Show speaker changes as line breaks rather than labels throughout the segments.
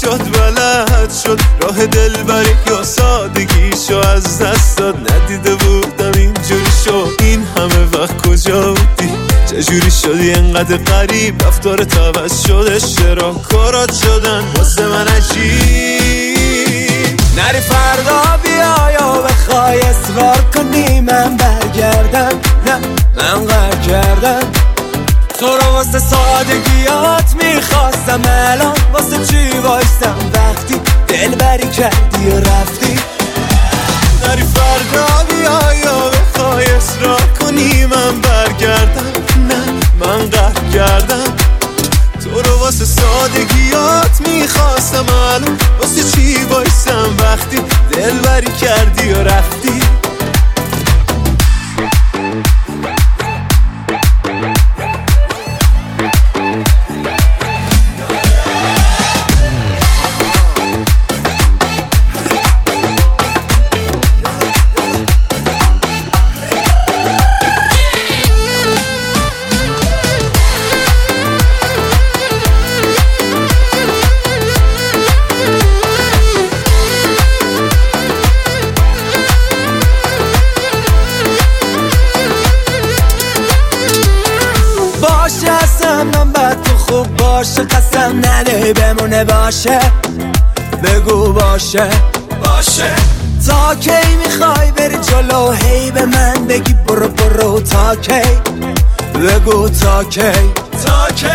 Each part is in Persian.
شد بلد شد. راه دل برای یا سادگیشو از دست داد. ندیده بودم اینجوری شد این همه وقت کجا بودی؟ چجوری شدی؟ انقدر قریب رفتار عوض چرا؟ کارات شدن واسه من عجیب.
نری فردا بیا یا بخوای اصرار کنی. تو رو واسه سادگیات می‌خواستم. الان واسه چی وایستم وقتی دل بری کردی و رفتی.
نری فردا بیا یا بخوای اصرار کنی؟ من برگردم. نه من قهر کردم. تو رو واسه سادگیات می‌خواستم. الان واسه چی وایستم وقتی دل بری کردی و رفتی.
من بعد تو خوب باشه قسم نده بمونه باشه. بگو باشه. باشه. تا کی می‌خوای بری جلو هی به من بگی برو برو تا کی. بگو تا کی. تا کی.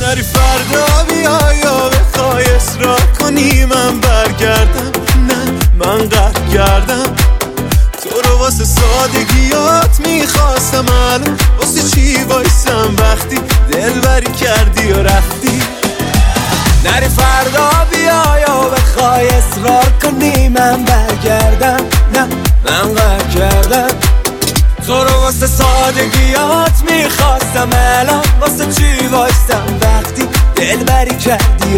نری فردا بیا یا بخوای اصرار کنی من برگردم. نه من قهر کردم. تو رو واسه سادگیات می‌خواستم
من برگردم. نه من قهر کردم تو رو واسه سادگیات می‌خواستم الان واسه چی وایستم؟ وقتی دل بری کردی